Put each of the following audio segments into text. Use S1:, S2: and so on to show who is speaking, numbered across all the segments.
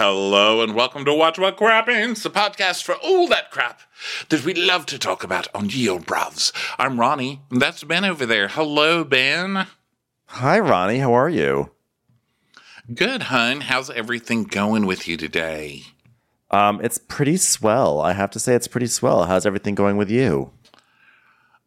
S1: Hello and welcome to Watch What Crap Crappens, the podcast for all that crap that we love to talk about on Ye Old Brovs. I'm Ronnie, and that's Ben over there. Hello, Ben.
S2: Hi, Ronnie. How are you?
S1: Good, hun. How's everything going with you today?
S2: Um, it's pretty swell. I have to say, it's pretty swell. How's everything going with you?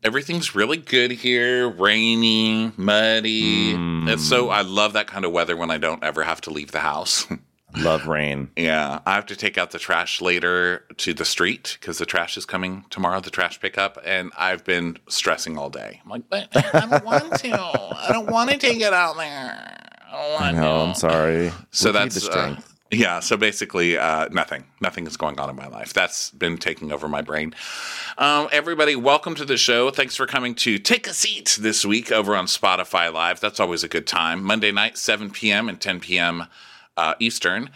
S1: Everything's really good here. Rainy, muddy. And so I love that kind of weather when I don't ever have to leave the house.
S2: Love rain.
S1: Yeah, I have to take out the trash later to the street because the trash is coming tomorrow, the trash pickup, and I've been stressing all day. I'm like, but I don't want to. I don't want to take it out there. I don't want
S2: I know.
S1: to.
S2: I'm sorry.
S1: So
S2: keep
S1: that's
S2: the
S1: uh,
S2: strength.
S1: yeah. So basically, uh, nothing. Nothing is going on in my life. That's been taking over my brain. Um, everybody, welcome to the show. Thanks for coming to take a seat this week over on Spotify Live. That's always a good time. Monday night, 7 p.m. and 10 p.m. Uh, Eastern.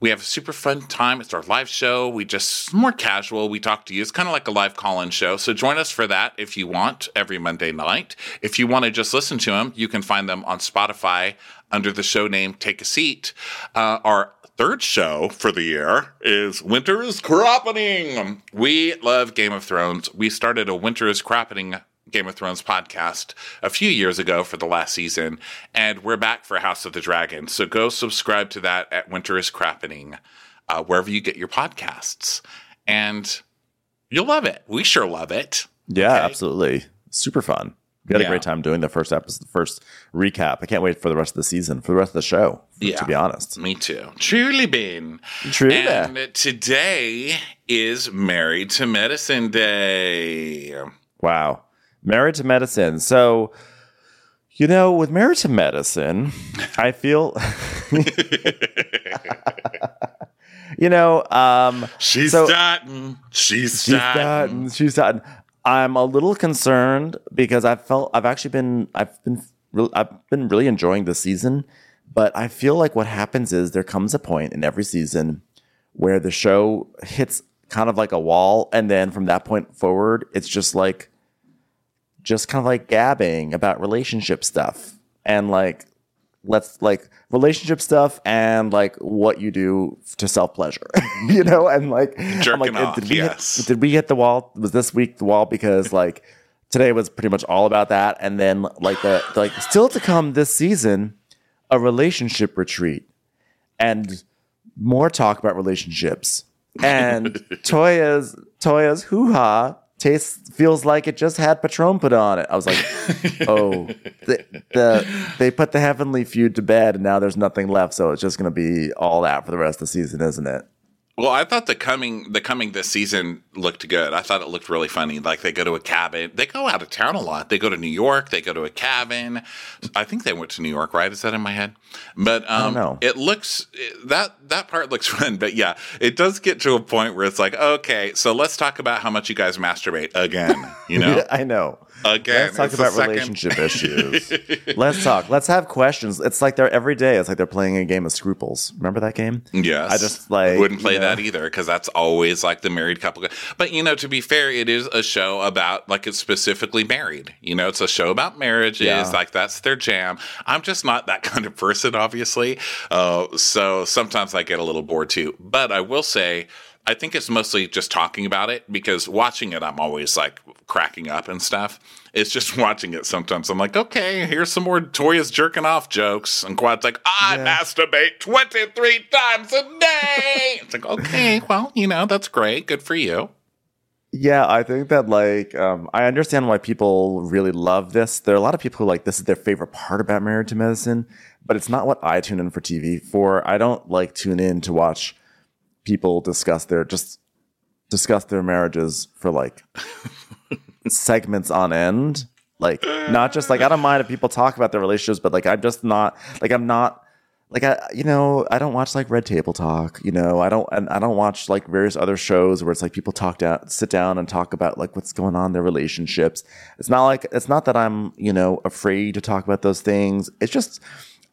S1: We have a super fun time. It's our live show. We just more casual. We talk to you. It's kind of like a live call-in show. So join us for that if you want every Monday night. If you want to just listen to them, you can find them on Spotify under the show name Take a Seat. Uh, our third show for the year is Winter is Crappening. We love Game of Thrones. We started a Winter is Crappening Game of Thrones podcast a few years ago for the last season, and we're back for House of the Dragon. So go subscribe to that at Winter is Crappening, uh, wherever you get your podcasts, and you'll love it. We sure love it.
S2: Yeah,
S1: okay.
S2: absolutely. Super fun. We had
S1: Yeah.
S2: a great time doing the first episode, the first recap. I can't wait for the rest of the season, for the rest of the show.
S1: Yeah.
S2: To be honest.
S1: Me too. Truly been.
S2: Truly.
S1: And today is Married to Medicine Day.
S2: Wow. Married to medicine. So, you know, with married to medicine, I feel, you know, um,
S1: She's
S2: So-
S1: starting. She's starting.
S2: She's done. I'm a little concerned because I felt I've actually been I've been I've been really enjoying the season, but I feel like what happens is there comes a point in every season where the show hits kind of like a wall, and then from that point forward, it's just like just kind of like gabbing about relationship stuff and like let's like relationship stuff and like what you do to self pleasure, you know, and like
S1: Jerking
S2: like,
S1: off,
S2: did we
S1: yes.
S2: hit, did we hit the wall? Was this week the wall because like today was pretty much all about that, and then like the like still to come this season, a relationship retreat and more talk about relationships and Toya's Toya's hoo ha tastes feels like it just had Patron put on it. I was like, oh, the, the they put the heavenly feud to bed, and now there's nothing left. So it's just going to be all that for the rest of the season, isn't it?
S1: Well, I thought the coming the coming this season looked good. I thought it looked really funny. Like they go to a cabin. They go out of town a lot. They go to New York. They go to a cabin. I think they went to New York, right? Is that in my head? But um,
S2: know.
S1: it looks that that part looks fun. But yeah, it does get to a point where it's like, okay, so let's talk about how much you guys masturbate again. You know,
S2: I know.
S1: Again.
S2: Let's talk about relationship issues. Let's talk. Let's have questions. It's like they're every day. It's like they're playing a game of scruples. Remember that game?
S1: Yes.
S2: I just, like,
S1: wouldn't play
S2: you know.
S1: that either because that's always like the married couple. But you know, to be fair, it is a show about like it's specifically married. You know, it's a show about marriages.
S2: Yeah.
S1: Like that's their jam. I'm just not that kind of person, obviously. Uh, so sometimes I get a little bored too. But I will say. I think it's mostly just talking about it because watching it, I'm always like cracking up and stuff. It's just watching it sometimes. I'm like, okay, here's some more Toya's jerking off jokes. And Quad's like, I
S2: Yeah.
S1: masturbate 23 times a day. it's like, okay, well, you know, that's great. Good for you.
S2: Yeah, I think that like um, I understand why people really love this. There are a lot of people who like this is their favorite part about Married to Medicine, but it's not what I tune in for TV for. I don't like tune in to watch people discuss their just discuss their marriages for like segments on end. Like not just like I don't mind if people talk about their relationships, but like I'm just not like I'm not like I you know I don't watch like Red Table Talk. You know I don't and I don't watch like various other shows where it's like people talk down, sit down and talk about like what's going on in their relationships. It's not like it's not that I'm you know afraid to talk about those things. It's just.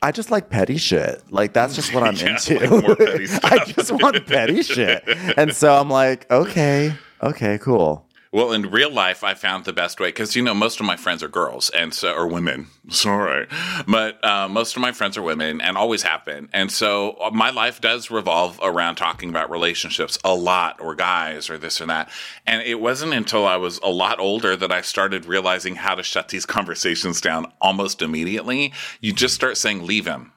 S2: I just like petty shit. Like that's just what I'm
S1: Yeah,
S2: into.
S1: like
S2: I just want petty shit. And so I'm like, okay, okay, cool.
S1: Well, in real life, I found the best way because you know most of my friends are girls and so or women. Sorry, but uh, most of my friends are women and always have been. And so uh, my life does revolve around talking about relationships a lot, or guys, or this or that. And it wasn't until I was a lot older that I started realizing how to shut these conversations down almost immediately. You just start saying, "Leave him."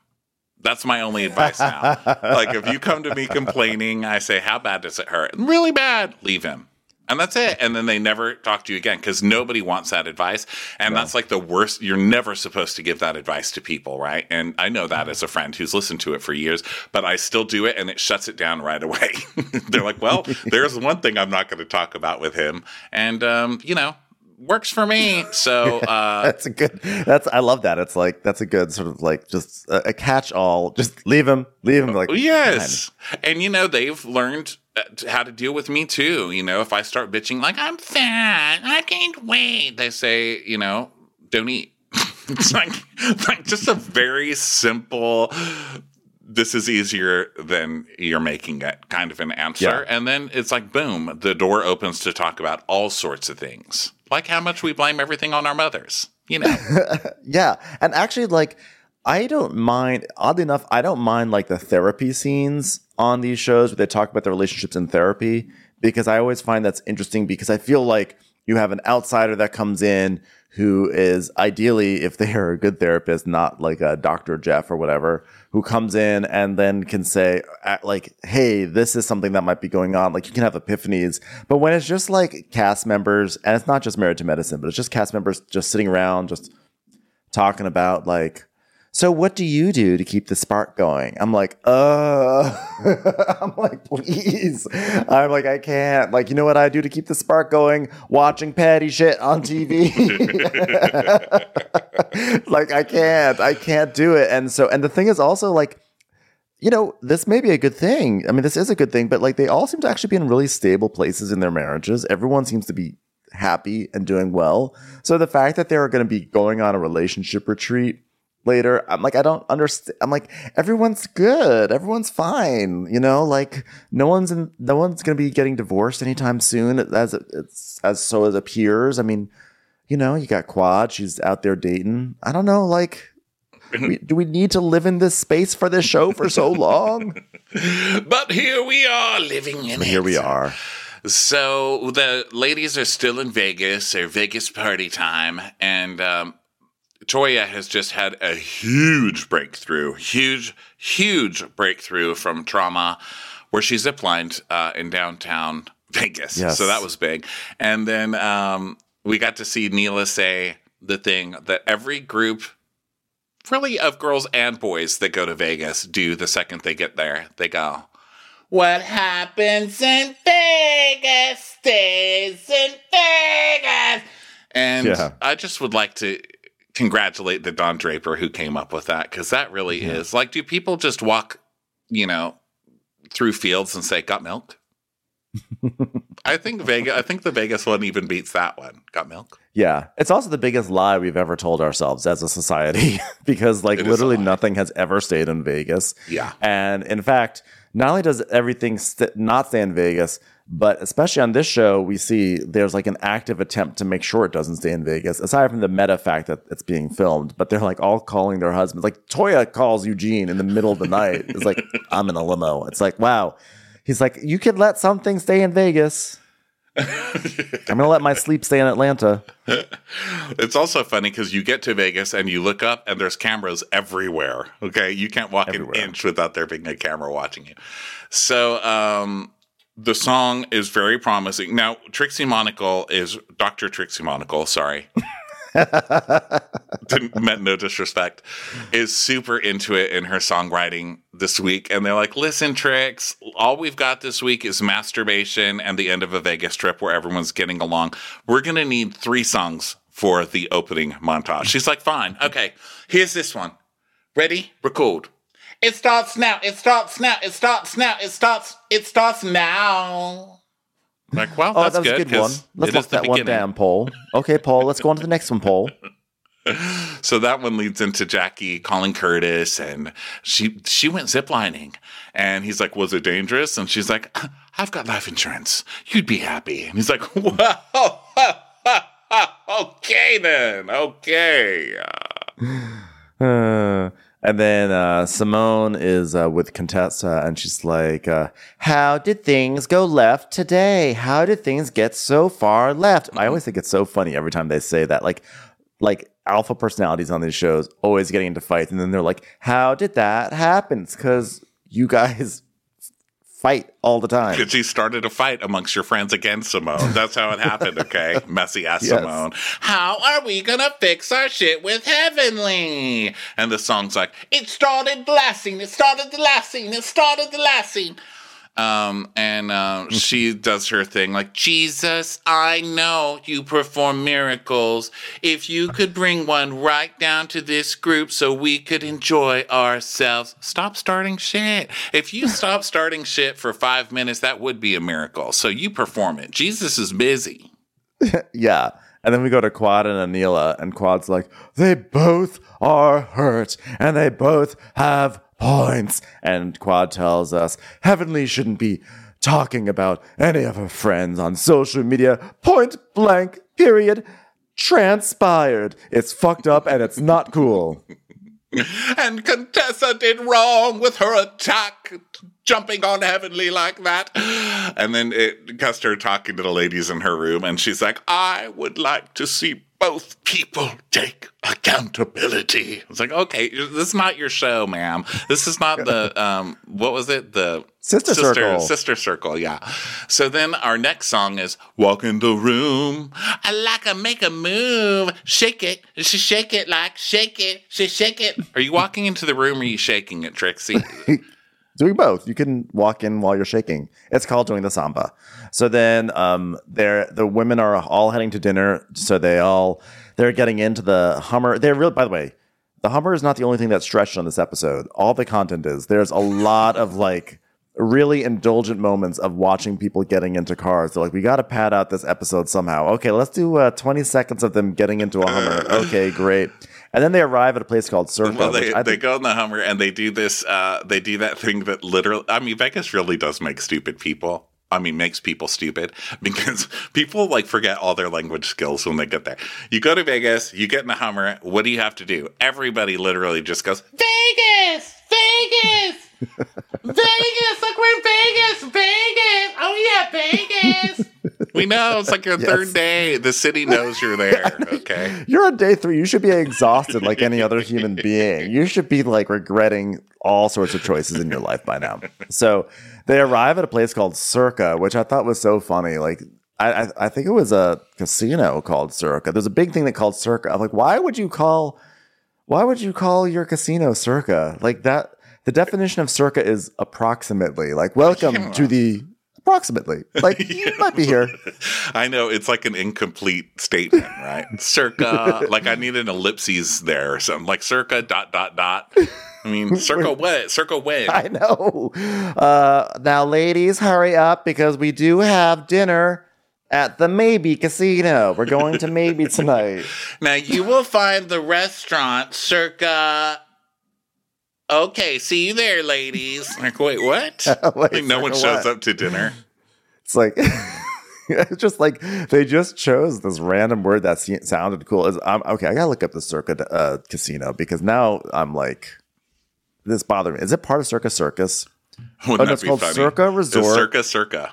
S1: That's my only advice now. like if you come to me complaining, I say, "How bad does it hurt?" Really bad. Leave him and that's it. And then they never talk to you again because nobody wants that advice. And no. that's like the worst. You're never supposed to give that advice to people, right? And I know that as a friend who's listened to it for years, but I still do it and it shuts it down right away. They're like, well, there's one thing I'm not going to talk about with him. And, um, you know, works for me. So uh,
S2: that's a good. That's I love that. It's like that's a good sort of like just a, a catch all. Just leave him, leave him. Like
S1: yes, and you know they've learned Uh, how to deal with me too. You know, if I start bitching like I'm fat, I can't wait, they say, you know, don't eat. it's like like just a very simple this is easier than you're making it kind of an answer. Yeah. And then it's like, boom, the door opens to talk about all sorts of things, like how much we blame everything on our mothers, you know?
S2: yeah. And actually, like, I don't mind, oddly enough, I don't mind like the therapy scenes on these shows where they talk about their relationships in therapy because I always find that's interesting because I feel like you have an outsider that comes in who is ideally, if they are a good therapist, not like a Dr. Jeff or whatever, who comes in and then can say, uh, like, hey, this is something that might be going on. Like, you can have epiphanies. But when it's just like cast members, and it's not just Married to Medicine, but it's just cast members just sitting around, just talking about, like, so what do you do to keep the spark going? I'm like, uh, I'm like, please. I'm like, I can't. Like, you know what I do to keep the spark going? Watching Patty shit on TV. like, I can't. I can't do it. And so, and the thing is also like, you know, this may be a good thing. I mean, this is a good thing, but like they all seem to actually be in really stable places in their marriages. Everyone seems to be happy and doing well. So the fact that they're going to be going on a relationship retreat later. I'm like, I don't understand. I'm like, everyone's good. Everyone's fine. You know, like no one's in, no one's going to be getting divorced anytime soon as it's, as so it appears. I mean, you know, you got Quad. She's out there dating. I don't know. Like, we, do we need to live in this space for this show for so long?
S1: but here we are living in
S2: Here we are.
S1: So the ladies are still in Vegas, or Vegas party time, and um, Toya has just had a huge breakthrough, huge, huge breakthrough from trauma, where she ziplined uh, in downtown Vegas. Yes. So that was big. And then um, we got to see Neela say the thing that every group, really of girls and boys that go to Vegas, do the second they get there. They go, What happens in Vegas stays in Vegas. And yeah. I just would like to congratulate the Don Draper who came up with that because that really yeah. is like, do people just walk, you know, through fields and say, "Got milk"? I think Vegas. I think the Vegas one even beats that one. Got milk.
S2: Yeah, it's also the biggest lie we've ever told ourselves as a society because, like, it literally nothing has ever stayed in Vegas.
S1: Yeah,
S2: and in fact, not only does everything st- not stay in Vegas, but especially on this show, we see there's like an active attempt to make sure it doesn't stay in Vegas, aside from the meta fact that it's being filmed. But they're like all calling their husbands. Like Toya calls Eugene in the middle of the night. It's like, I'm in a limo. It's like, wow. He's like, you could let something stay in Vegas. I'm gonna let my sleep stay in Atlanta.
S1: It's also funny because you get to Vegas and you look up and there's cameras everywhere. Okay, you can't walk everywhere. an inch without there being a camera watching you. So, um, the song is very promising. Now, Trixie Monocle is Dr. Trixie Monocle, sorry. Didn't meant no disrespect, is super into it in her songwriting this week. And they're like, listen, Trix, all we've got this week is masturbation and the end of a Vegas trip where everyone's getting along. We're gonna need three songs for the opening montage. She's like, fine, okay, here's this one. Ready? Record. It starts now. It starts now. It starts now. It starts. It starts now. Like, well, oh, that's,
S2: that was
S1: good,
S2: a good one. Let's lock that beginning. one down, Paul. Okay, Paul. Let's go on to the next one, Paul.
S1: so that one leads into Jackie calling Curtis, and she she went ziplining, and he's like, "Was it dangerous?" And she's like, "I've got life insurance. You'd be happy." And he's like, "Wow, okay then, okay."
S2: Uh, and then uh, Simone is uh, with Contessa, and she's like, uh, "How did things go left today? How did things get so far left?" I always think it's so funny every time they say that, like, like alpha personalities on these shows always getting into fights, and then they're like, "How did that happen?" Because you guys fight all the time.
S1: Because you started a fight amongst your friends against Simone. That's how it happened, okay? Messy ass
S2: Yes.
S1: Simone. How are we gonna fix our shit with Heavenly? And the song's like, it started the last scene, it started the last scene, it started the last scene. Um, and uh, she does her thing like, Jesus, I know you perform miracles. If you could bring one right down to this group so we could enjoy ourselves, stop starting shit. If you stop starting shit for five minutes, that would be a miracle. So you perform it. Jesus is busy.
S2: Yeah. And then we go to Quad and Anila, and Quad's like, they both are hurt and they both have points. And Quad tells us Heavenly shouldn't be talking about any of her friends on social media. Point blank, period. Transpired. It's fucked up and it's not cool.
S1: And Contessa did wrong with her attack, jumping on Heavenly like that. And then it cuts her talking to the ladies in her room, and she's like, I would like to see both people take accountability. It's like, okay, this is not your show, ma'am. This is not the, um, what was it? The
S2: Sister Circle.
S1: Sister Circle, yeah. So then our next song is Walk in the Room. I like to make a move. Shake it. She shake it like shake it. She shake it. Are you walking into the room or are you shaking it, Trixie?
S2: doing both. You can walk in while you're shaking. It's called doing the samba. So then um they're the women are all heading to dinner. So they all they're getting into the Hummer. They're real by the way, the Hummer is not the only thing that's stretched on this episode. All the content is. There's a lot of like really indulgent moments of watching people getting into cars. They're like, we got to pad out this episode somehow. Okay, let's do uh, 20 seconds of them getting into a Hummer. Okay, great. And then they arrive at a place called Circa.
S1: well, they, they
S2: think-
S1: go in the Hummer and they do this, uh, they do that thing that literally, I mean, Vegas really does make stupid people. I mean, makes people stupid because people like forget all their language skills when they get there. You go to Vegas, you get in the Hummer. What do you have to do? Everybody literally just goes, Vegas, Vegas, Vegas. Look, we're in Vegas, Vegas. Oh, yeah, Vegas. we know it's like your
S2: Yes.
S1: third day. The city knows you're there. Okay.
S2: You're on day three. You should be exhausted like any other human being. You should be like regretting all sorts of choices in your life by now. So they arrive at a place called Circa, which I thought was so funny. Like, I, I, I think it was a casino called Circa. There's a big thing that called Circa. I'm like, why would you call, why would you call your casino Circa? Like that, the definition of Circa is approximately. Like, welcome to the approximately. Like, you might be here.
S1: I know it's like an incomplete statement, right? circa, like I need an ellipses there or something, like circa dot dot dot. I mean, circle what? circle when?
S2: I know. Uh, now, ladies, hurry up because we do have dinner at the Maybe Casino. We're going to Maybe tonight.
S1: Now you will find the restaurant circa. Okay, see you there, ladies. Like, wait, what?
S2: Wait,
S1: like, no one shows
S2: what?
S1: up to dinner.
S2: It's like. It's just like they just chose this random word that sounded cool. Is I'm okay. I gotta look up the Circa uh, Casino because now I'm like, this bothers me. Is it part of Circa Circus?
S1: Wouldn't
S2: Oh, no, it's
S1: be
S2: called
S1: funny?
S2: Circa
S1: It's
S2: Resort.
S1: circa, circa.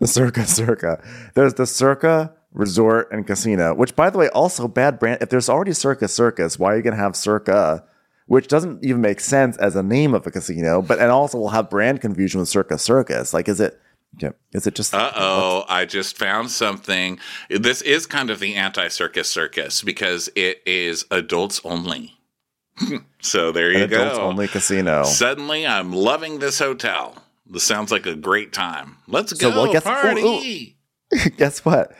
S2: The Circa Circa. There's the Circa Resort and Casino, which, by the way, also bad brand. If there's already Circa Circus, why are you going to have Circa, which doesn't even make sense as a name of a casino, but and also will have brand confusion with Circa Circus. Like, is it? Yeah, is it just?
S1: Uh oh, I just found something. This is kind of the anti circus circus because it is adults only. so there you
S2: an adults
S1: go.
S2: only casino.
S1: Suddenly, I'm loving this hotel. This sounds like a great time. Let's
S2: So,
S1: go
S2: well, guess- ooh,
S1: party.
S2: Guess what?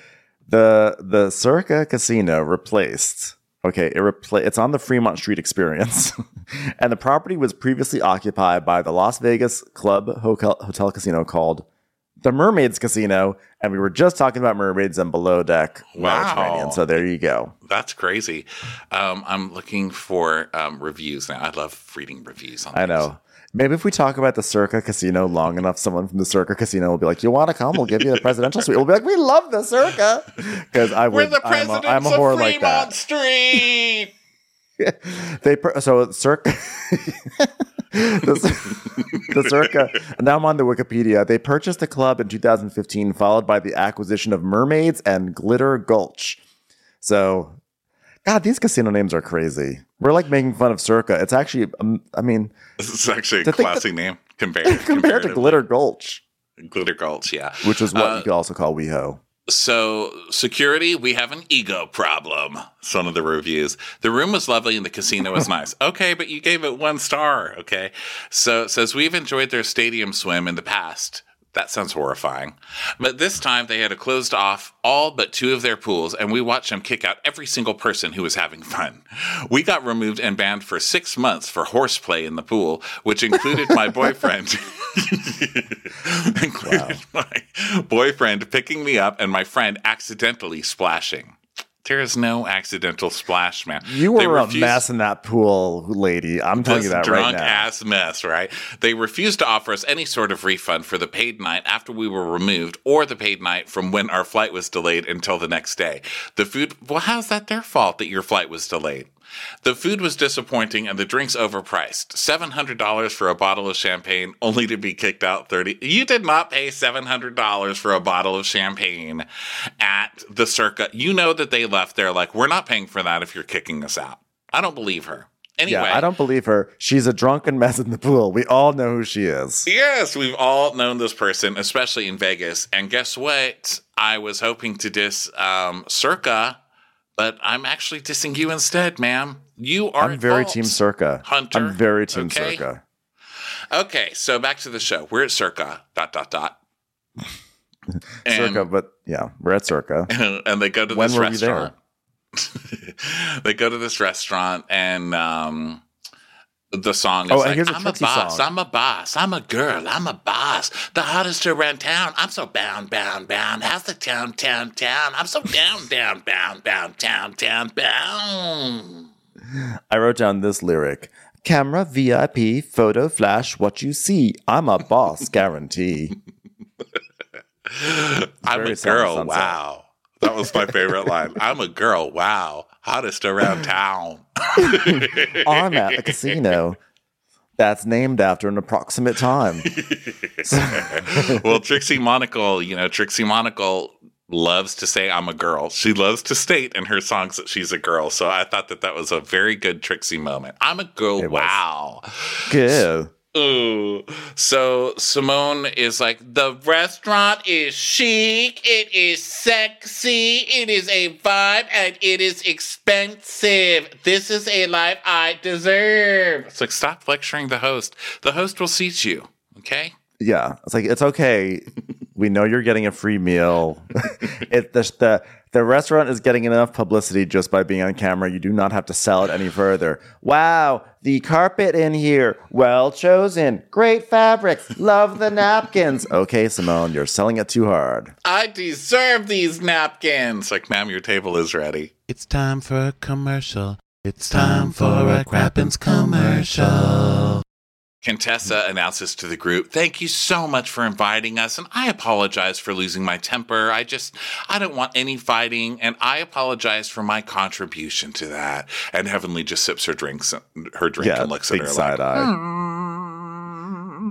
S2: The the Circa Casino replaced. Okay, it repla- It's on the Fremont Street Experience, and the property was previously occupied by the Las Vegas Club Hotel, Hotel Casino called the Mermaids Casino, and we were just talking about mermaids and below deck
S1: Wow.
S2: So there you go.
S1: That's crazy. Um, I'm looking for um, reviews now. I love reading reviews on
S2: I know. Maybe if we talk about the Circa Casino long enough, someone from the Circa Casino will be like, "You want to come? We'll give you the presidential suite." We'll be like, "We love the Circa," because I would.
S1: We're the
S2: I'm a,
S1: presidents
S2: I'm a
S1: of
S2: whore
S1: Fremont
S2: like that.
S1: Street.
S2: They so Circa. the, the Circa. Now I'm on the Wikipedia. They purchased the club in 2015, followed by the acquisition of Mermaids and Glitter Gulch. So, God, these casino names are crazy. We're like making fun of Circa. It's actually, um, I mean,
S1: This is actually a
S2: think that-
S1: classy name compared
S2: compared to. Glitter Gulch,
S1: Glitter Gulch, yeah.
S2: which is what
S1: Uh,
S2: you could also call WeHo.
S1: So, security, we have an ego problem. It's one of the reviews. The room was lovely and the casino was nice. Okay, but you gave it one star. Okay. So it says, We've enjoyed their stadium swim in the past. That sounds horrifying. But this time they had closed off all but two of their pools, and we watched them kick out every single person who was having fun. We got removed and banned for six months for horseplay in the pool, which included my boyfriend. included my boyfriend picking me up and my friend accidentally splashing. There is no accidental splash, man.
S2: You were a mess in that pool, lady. I'm telling you that
S1: drunk
S2: right now.
S1: ass mess, right? They refused to offer us any sort of refund for the paid night after we were removed or the paid night from when our flight was delayed until the next day. The food, well, how's that their fault that your flight was delayed? The food was disappointing and the drinks overpriced. $700 for a bottle of champagne only to be kicked out 30. You did not pay $700 for a bottle of champagne at the Circa. You know that they left there like, we're not paying for that if you're kicking us out. I don't believe her. Anyway,
S2: Yeah, I don't believe her. She's a drunken mess in the pool. We all know who she is.
S1: Yes, we've all known this person, especially in Vegas. And guess what? I was hoping to diss um, Circa, but I'm actually dissing you instead, ma'am. You are
S2: I'm very
S1: fault.
S2: team Circa.
S1: Hunter,
S2: I'm very team
S1: okay?
S2: Circa.
S1: Okay, so back to the show. We're at Circa. Dot dot dot. And,
S2: Circa, but yeah, we're at Circa.
S1: and they go to
S2: When
S1: this
S2: we
S1: restaurant. they go to this restaurant and um, the song is
S2: oh,
S1: like,
S2: a
S1: I'm a
S2: Trixie
S1: boss,
S2: song.
S1: I'm a boss, I'm a girl, I'm a boss, the hottest around town. I'm so bound, bound, bound. How's the town, town, town? I'm so down, down, bound, bound, town, town, bound.
S2: I wrote down this lyric. Camera VIP, photo flash, what you see. I'm a boss, guarantee.
S1: I'm a girl, wow. That was my favorite line. I'm a girl, wow. Hottest around town.
S2: I'm at the casino. That's named after an approximate time.
S1: well, Trixie Monocle, you know, Trixie Monocle loves to say I'm a girl. She loves to state in her songs that she's a girl. So I thought that that was a very good Trixie moment. I'm a girl.
S2: It was.
S1: wow.
S2: Good.
S1: Ooh. So Simone is like, the restaurant is chic, it is sexy, it is a vibe, and it is expensive. This is a life I deserve. It's like, stop lecturing the host. The host will seat you. Okay.
S2: Yeah, it's like it's okay. We know you're getting a free meal. it the, the the restaurant is getting enough publicity just by being on camera. You do not have to sell it any further. Wow, the carpet in here, well chosen, great fabrics, love the napkins. Okay, Simone, you're selling it too hard.
S1: I deserve these napkins. Like, ma'am, your table is ready.
S3: It's time for a commercial. It's time for a Crappens commercial.
S1: Contessa announces to the group, Thank you so much for inviting us. And I apologize for losing my temper. I just, I don't want any fighting. And I apologize for my contribution to that. And Heavenly just sips her drinks, her drink
S2: Yeah,
S1: and looks at
S2: big
S1: her
S2: side
S1: like,
S2: eye. Hmm.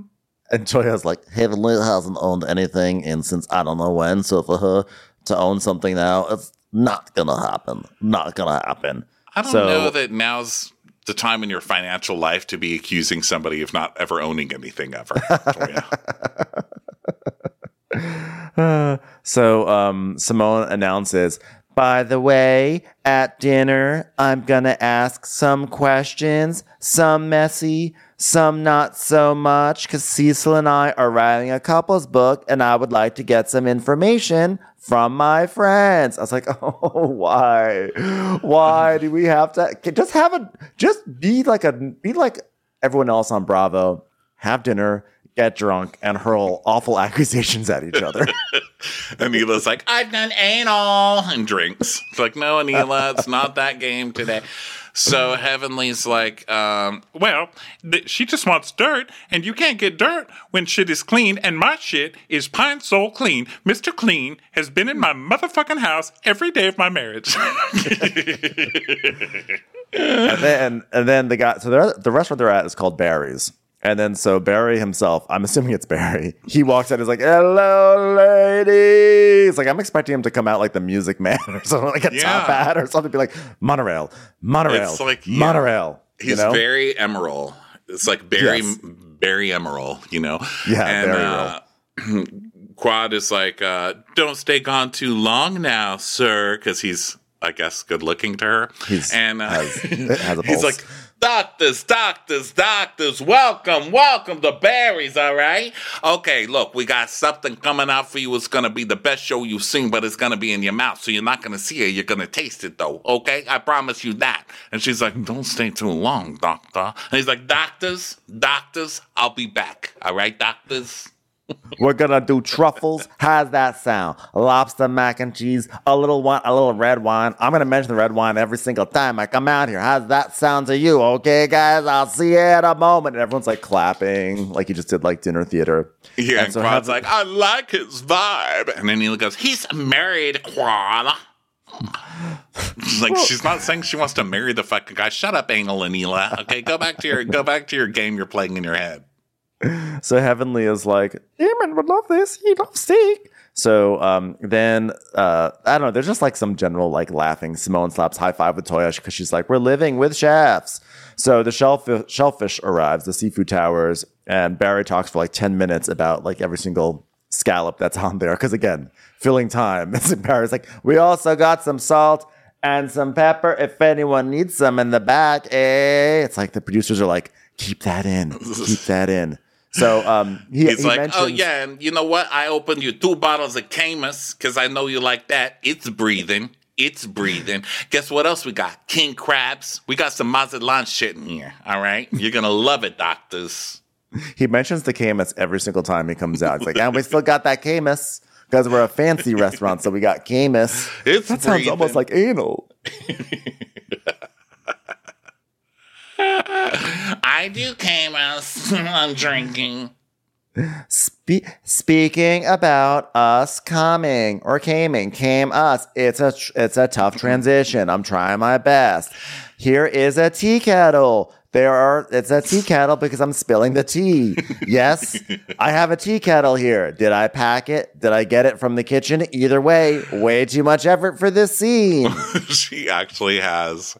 S2: And Toya's like, Heavenly hasn't owned anything in since I don't know when. So for her to own something now, it's not gonna happen. Not gonna happen.
S1: I don't
S2: So-
S1: know that now's the time in your financial life to be accusing somebody of not ever owning anything ever.
S2: Uh, so um, Simone announces, by the way, at dinner, I'm going to ask some questions, some messy, some not so much, because Cecil and I are writing a couple's book, and I would like to get some information from my friends. I was like, oh, why? Why do we have to just have a, just be like a, be like everyone else on Bravo, have dinner, get drunk, and hurl awful accusations at each other.
S1: And Anila's like, I've done anal and drinks. It's like, no, Anila, it's not that game today. So Heavenly's like, um,
S4: Well, th- she just wants dirt, and you can't get dirt when shit is clean, and my shit is pine sol clean. Mr. Clean has been in my motherfucking house every day of my marriage.
S2: and then and then the guy so the restaurant they're at is called Barry's. And then so Barry himself, I'm assuming it's Barry. He walks out, he's like, "Hello, ladies!" Like I'm expecting him to come out like the Music Man or something, like a
S1: Yeah.
S2: top hat or something, be like monorail, monorail,
S1: It's like, yeah.
S2: monorail.
S1: he's
S2: you know?
S1: very emerald. It's like Barry,
S2: Yes.
S1: Barry Emerald, you know?
S2: Yeah,
S1: and, uh, Quad is like, uh, don't stay gone too long now, sir, because he's, I guess, good looking to her.
S2: He's-
S1: and uh,
S2: has- has
S1: he's like, doctors, doctors, doctors, welcome, welcome to Barry's, all right? Okay, look, we got something coming out for you. It's going to be the best show you've seen, but it's going to be in your mouth, so you're not going to see it. You're going to taste it, though, okay? I promise you that. And she's like, don't stay too long, doctor. And he's like, doctors, doctors, I'll be back, all right, doctors?
S2: We're gonna do truffles. How's that sound? Lobster mac and cheese, a little wine, a little red wine. I'm gonna mention the red wine every single time I come out here. How's that sound to you? Okay, guys, I'll see you in a moment. And everyone's like clapping, like you just did like dinner theater.
S1: Yeah, and
S2: so
S1: Quad's like, I like his vibe. And then he goes, he's married, Quad. She's like, she's not saying she wants to marry the fucking guy. Shut up, Anila. Okay, go back to your go back to your game you're playing in your head.
S2: So Heavenly is like, Damon would love this. He loves steak. So um, then uh, I don't know. There's just like some general like laughing. Simone slaps high five with Toya because she's like, "We're living with chefs." So the shellfish, shellfish arrives, the seafood towers, and Barry talks for like ten minutes about like every single scallop that's on there. Because again, filling time. Barry's like, "We also got some salt." And some pepper if anyone needs some in the back, eh? It's like the producers are like, keep that in, keep that in. So um, he,
S1: He's
S2: he
S1: like, oh yeah, and you know what? I opened you two bottles of Camus because I know you like that. It's breathing. It's breathing. Guess what else we got? King crabs. We got some Mazatlan shit in here. All right, you're gonna love it, doctors.
S2: He mentions the Camus every single time he comes out. He's like, and we still got that Camus because we're a fancy restaurant, so we got Camus.
S1: It's
S2: that sounds almost like anal.
S1: I do Camus. I'm drinking.
S2: Spe- speaking about us coming or caming, came us. It's a tr- it's a tough transition. I'm trying my best. Here is a tea kettle. There are it's a tea kettle because I'm spilling the tea. Yes, I have a tea kettle here. Did I pack it? Did I get it from the kitchen? Either way, way too much effort for this scene.
S1: she actually has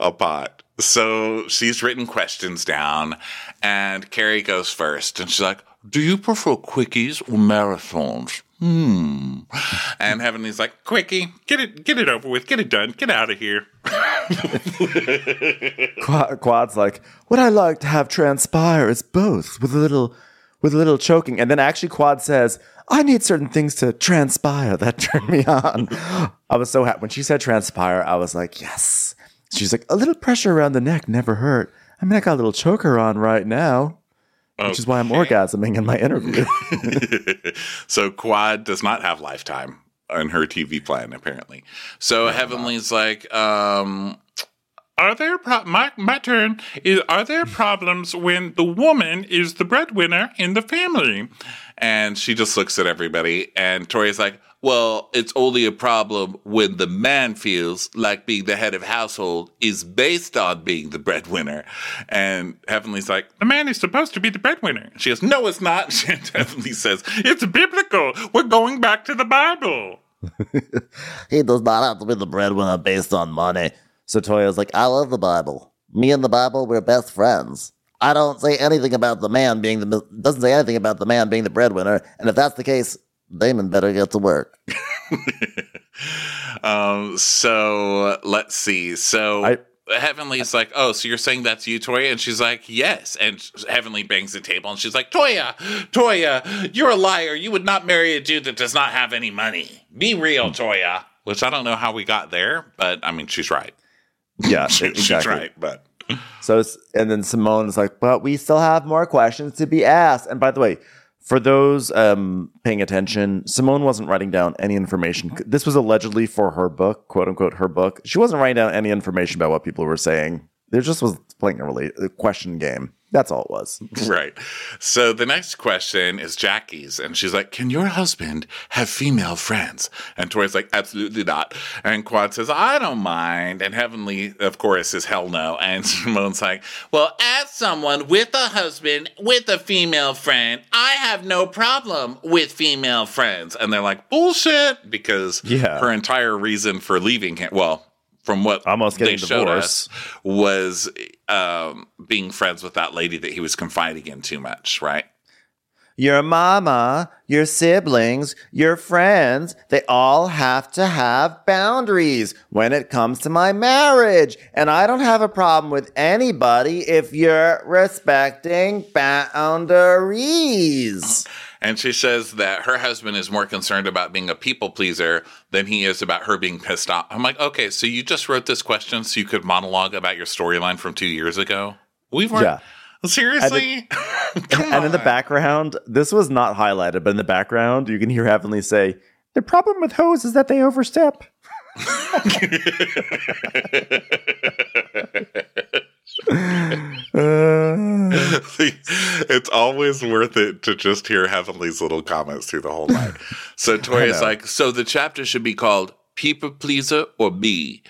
S1: a pot. So she's written questions down, and Carrie goes first, and she's like, "Do you prefer quickies or marathons?" Hmm. And Heavenly's like, "Quickie."
S4: get it, get it over with. Get it done. Get out of here.
S2: Qu- Quad's like, what I like to have transpire is both with a little, with a little choking. And then actually Quad says, I need certain things to transpire. That turned me on. I was so happy. When she said transpire, I was like, yes. She's like, a little pressure around the neck never hurt. I mean, I got a little choker on right now, which is why I'm orgasming in my interview.
S1: so Quad does not have lifetime on her TV plan, apparently. So Heavenly's like, um,
S4: Are there pro- my my turn? Is are there problems when the woman is the breadwinner in the family?
S1: and she just looks at everybody, and Toya's like, well, it's only a problem when the man feels like being the head of household is based on being the breadwinner. And Heavenly's like,
S4: The man is supposed to be the breadwinner.
S1: she goes, no, it's not. Heavenly says,
S4: It's biblical. We're going back to the Bible.
S5: He does not have to be the breadwinner based on money. So Toya's like, I love the Bible. Me and the Bible, we're best friends. I don't say anything about the man being the doesn't say anything about the man being the breadwinner. And if that's the case, Damon better get to work.
S1: um, so let's see. So
S2: I-
S1: Heavenly's like, oh, so you're saying that's you, Toya? And she's like, yes. And Heavenly bangs the table and she's like, Toya, Toya, you're a liar. You would not marry a dude that does not have any money. Be real, Toya. Which I don't know how we got there, but I mean, she's right.
S2: yeah,
S1: She-
S2: exactly.
S1: She's right, but
S2: So, and then Simone's like, but we still have more questions to be asked. And by the way, for those um, paying attention, Simone wasn't writing down any information. This was allegedly for her book, quote unquote, her book. She wasn't writing down any information about what people were saying. There just was playing a, relate- a question game. That's all it was.
S1: Right. So the next question is Jackie's, and she's like, "Can your husband have female friends?" And Toya's like, "Absolutely not." And Quad says, "I don't mind." And Heavenly, of course, is hell no. And Simone's like, "Well, as someone with a husband with a female friend, I have no problem with female friends." And they're like, "Bullshit," because
S2: Yeah.
S1: her entire reason for leaving him, well. From what
S2: Almost
S1: they
S2: getting
S1: showed us was um, being friends with that lady that he was confiding in too much, right?
S2: Your mama, your siblings, your friends, they all have to have boundaries when it comes to my marriage. And I don't have a problem with anybody if you're respecting boundaries.
S1: And she says that her husband is more concerned about being a people pleaser than he is about her being pissed off. I'm like, okay, so you just wrote this question so you could monologue about your storyline from two years ago? We weren't.
S2: Yeah.
S1: Seriously? Come
S2: and in the background, this was not highlighted, but in the background, you can hear Heavenly say, The problem with hoes is that they overstep. Uh,
S1: it's always worth it to just hear Heavenly's little comments through the whole night. So
S2: Toya's
S1: like, so the chapter should be called People Pleaser or Me.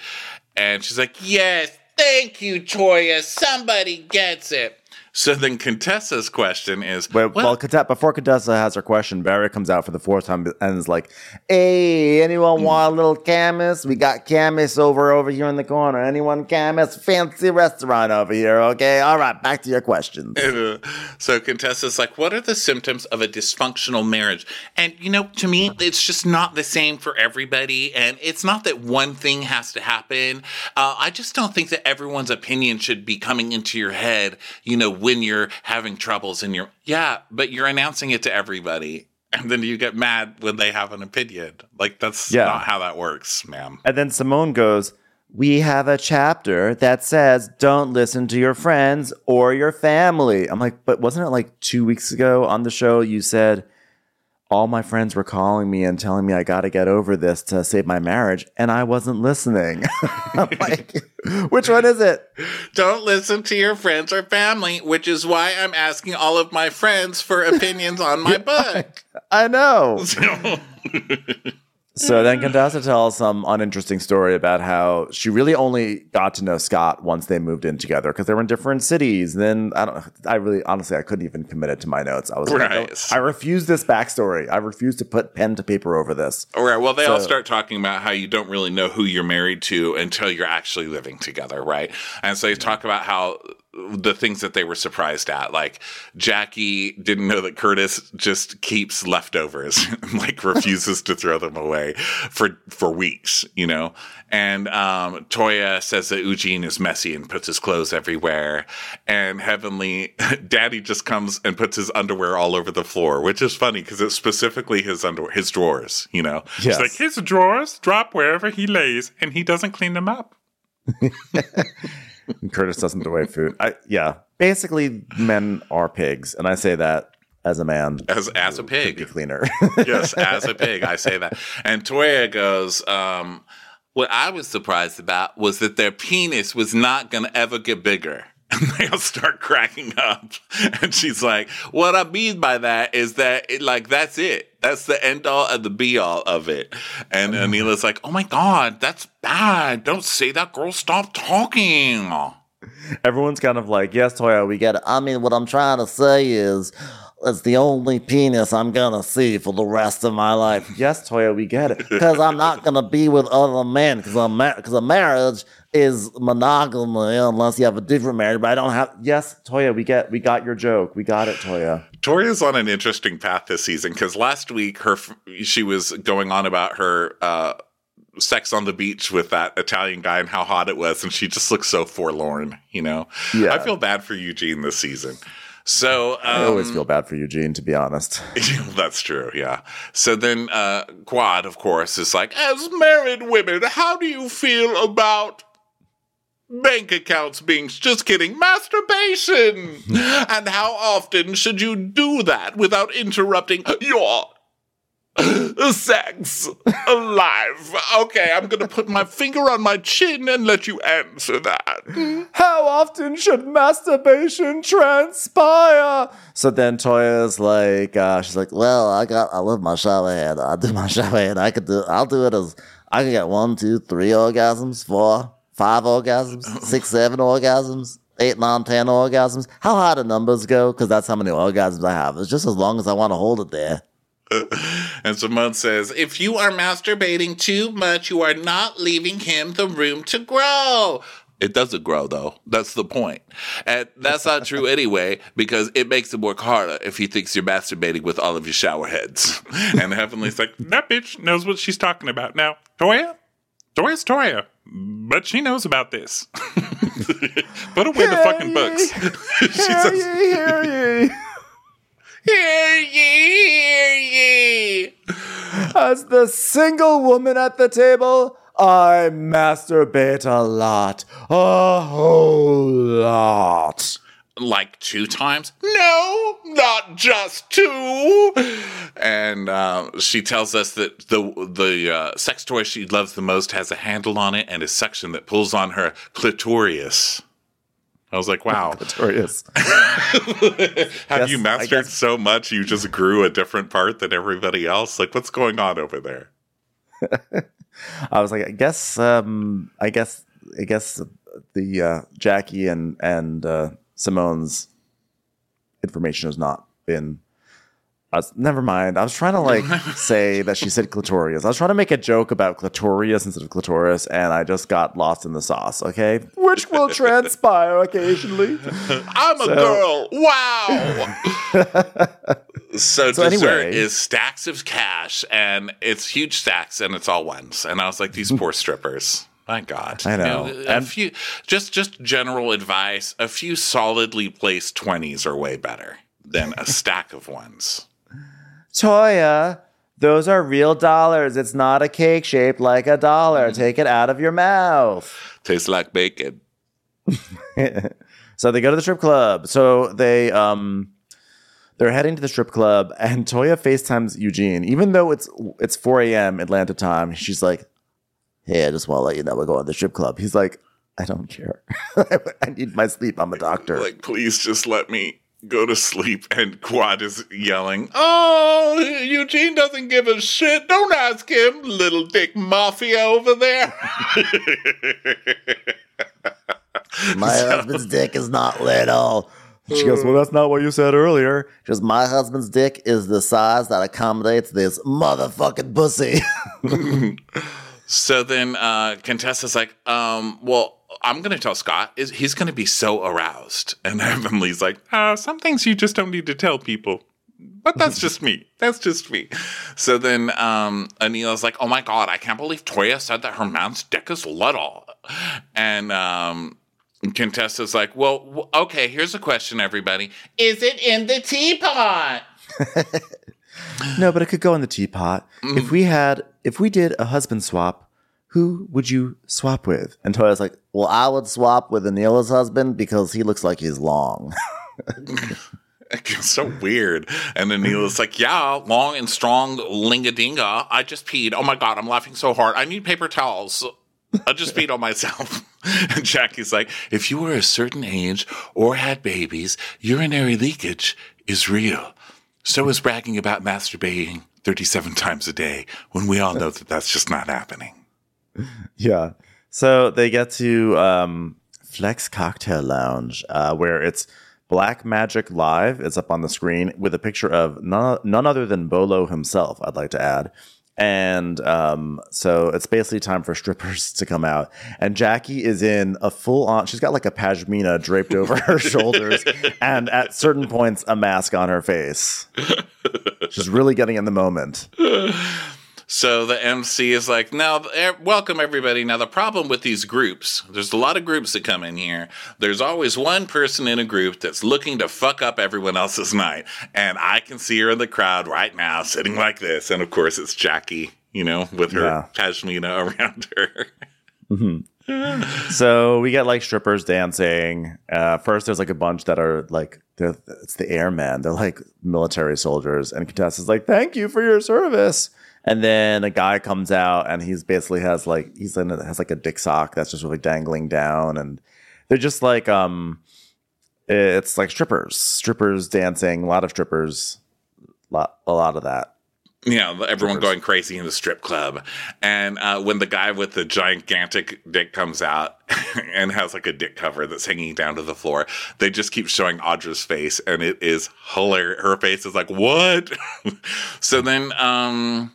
S1: And she's like, yes, thank you, Toya. Somebody gets it. So then Contessa's question is,
S2: Well, well Contessa, before Contessa has her question, Barry comes out for the fourth time and is like, "Hey, anyone
S1: Hmm.
S2: want a little Camus? We got Camus over over here in the corner. Anyone Camus? Fancy restaurant over here. Okay, all right. Back to your questions.
S1: Uh, so Contessa's like, what are the symptoms of a dysfunctional marriage? And you know, to me, it's just not the same for everybody. And it's not that one thing has to happen. Uh, I just don't think that everyone's opinion should be coming into your head, you know, when you're having troubles and you're, yeah, but you're announcing it to everybody. And then you get mad when they have an opinion. Like, that's
S2: Yeah.
S1: not how that works, ma'am.
S2: And then Simone goes, "We have a chapter that says don't listen to your friends or your family." I'm like, "But wasn't it like two weeks ago on the show you said?" All my friends were calling me and telling me I got to get over this to save my marriage, and I wasn't listening. I'm like, which one is it?
S1: Don't listen to your friends or family, which is why I'm asking all of my friends for opinions on my book.
S2: I know. So then Contessa tells some uninteresting story about how she really only got to know Scott once they moved in together because they were in different cities. And Then I don't. I really, honestly, I couldn't even commit it to my notes. I was
S1: Right.
S2: "No, I refuse this backstory. I refuse to put pen to paper over this.
S1: All right. Well, they all start talking about how you don't really know who you're married to until you're actually living together, right? And so they talk about how the things that they were surprised at, like Jackie didn't know that Curtis just keeps leftovers, and like refuses to throw them away for for weeks, you know. And um, Toya says that Eugene is messy and puts his clothes everywhere. And Heavenly Daddy just comes and puts his underwear all over the floor, which is funny because it's specifically his underwear, his drawers, you know.
S2: Yes.
S4: It's like his drawers drop wherever he lays, and he doesn't clean them up.
S2: And Curtis doesn't throw away food. I, yeah, basically, men are pigs, and I say that as a man,
S1: As as a pig.
S2: cleaner.
S1: yes, as a pig. I say that. And Toya goes, um, what I was surprised about was that their penis was not going to ever get bigger. And they all start cracking up. And she's like, what I mean by that is that, it, like, that's it. That's the end all and the be all of it. And mm-hmm. Anila's like, oh my God, that's bad. Don't say that, girl. Stop talking.
S2: Everyone's kind of like, "Yes, Toya, we get it."
S5: I mean, what I'm trying to say is, it's the only penis I'm gonna see for the rest of my life.
S2: Yes, Toya, we get it.
S5: Because I'm not gonna be with other men. Because because a marriage is monogamy unless you have a different marriage. But I don't have.
S2: Yes, Toya, we get, we got your joke. We got it, Toya.
S1: Toya's on an interesting path this season because last week her she was going on about her uh, sex on the beach with that Italian guy and how hot it was, and she just looks so forlorn. You know,
S2: Yeah.
S1: I feel bad for Eugene this season. So um,
S2: I always feel bad for Eugene, to be honest.
S1: that's true, yeah. So then uh, Quad, of course, is like, as married women, how do you feel about bank accounts being just kidding masturbation and how often should you do that without interrupting your sex life okay i'm gonna put my finger on my chin and let you answer that
S2: How often should masturbation transpire? So then Toya's like, uh, she's like,
S5: Well, I got, I love my shower head. I do my shower head. I could do, I'll do it as, I can get one, two, three orgasms, four, five orgasms, six, seven orgasms, eight, nine, ten orgasms. How high the numbers go? Because that's how many orgasms I have. It's just as long as I want to hold it there.
S1: and simone says if you are masturbating too much you are not leaving him the room to grow it doesn't grow though. That's the point. And that's not true anyway, because it makes him work harder if he thinks you're masturbating with all of your shower heads. And Heavenly's like,
S4: That bitch knows what she's talking about. Now, Toya? Toya's Toya. But she knows about this. Put away the fucking books. she
S2: hear
S4: says,
S2: ye, hear ye.
S1: Hear ye, hear ye.
S2: As the single woman at the table, I masturbate a lot. A whole lot.
S1: Like two times? No, not just two. And uh, she tells us that the the uh, sex toy she loves the most has a handle on it and a suction that pulls on her clitoris. I was like, wow.
S2: Clitoris.
S1: Have
S2: Yes,
S1: you mastered so much you just grew a different part than everybody else? Like, what's going on over there?
S2: I was like, I guess, um, I guess, I guess the uh, Jackie and and uh, Simone's information has not been. I was, never mind. I was trying to like say that she said clitorius. I was trying to make a joke about clitorius instead of clitoris, and I just got lost in the sauce. Okay, which will transpire occasionally.
S1: I'm a girl. Wow. so,
S2: So
S1: dessert
S2: anyway-
S1: is stacks of cash, and it's huge stacks, and it's all ones. And I was like, these poor strippers. My God,
S2: I know.
S1: a few just just general advice. A few solidly placed twenties are way better than a stack of ones.
S2: Toya, those are real dollars. It's not a cake shaped like a dollar. Take it out of your mouth.
S1: Tastes like bacon.
S2: so they go to the strip club. So they um they're heading to the strip club and Toya FaceTimes Eugene. Even though it's it's 4 a.m. Atlanta time, she's like, Hey, I just want to let you know we're going to the strip club. He's like, I don't care. I need my sleep. I'm a doctor.
S1: Like, please just let me go to sleep. And Quad is yelling, Oh, Eugene doesn't give a shit. Don't ask him, little dick mafia over there.
S5: My husband's dick is not little.
S2: she goes, Well, that's not what you said earlier.
S5: Just my husband's dick is the size that accommodates this motherfucking pussy.
S1: so then uh, Contessa's like, um, Well, I'm going to tell Scott. Is He's going to be so aroused. And Heavenly's like,
S4: uh, some things you just don't need to tell people.
S1: But that's just me. That's just me. So then um, Anila's like, oh my God, I can't believe Toya said that her man's dick is little. And um, Contessa's like, well, w- okay, here's a question, everybody. Is it in the teapot?
S2: No, but it could go in the teapot. If we had if we did a husband swap, who would you swap with? And Toya's like,
S5: well, I would swap with Anila's husband because he looks like he's long.
S1: So weird. And Anila's like, yeah, long and strong linga-dinga. I just peed. Oh my God, I'm laughing so hard. I need paper towels. I just peed on myself. And Jackie's like, if you were a certain age or had babies, urinary leakage is real. So is bragging about masturbating 37 times a day when we all know that that's just not happening.
S2: Yeah. So they get to um, Flex Cocktail Lounge, uh, where it's Black Magic Live. It's up on the screen with a picture of none, none other than Bolo himself, I'd like to add. And um, so it's basically time for strippers to come out. And Jackie is in a full on, she's got like a pashmina draped over her shoulders and at certain points, a mask on her face. She's really getting in the moment.
S1: So the MC is like, now, welcome everybody. Now, the problem with these groups, there's a lot of groups that come in here. There's always one person in a group that's looking to fuck up everyone else's night. And I can see her in the crowd right now, sitting like this. And of course, it's Jackie, you know, with her
S2: Yeah.
S1: pashmina around her.
S2: so we get like strippers dancing. Uh, first, there's like a bunch that are like they're, it's the airmen. They're like military soldiers, and Contessa's like, "Thank you for your service." And then a guy comes out, and he's basically has like he's in a, has like a dick sock that's just really dangling down, and they're just like um, it's like strippers, strippers dancing, a lot of strippers, lot a lot of that.
S1: know, everyone going crazy in the strip club. And uh, when the guy with the gigantic dick comes out and has like a dick cover that's hanging down to the floor, they just keep showing Audra's face, and it is hilarious. Her face is like, what? so then, um,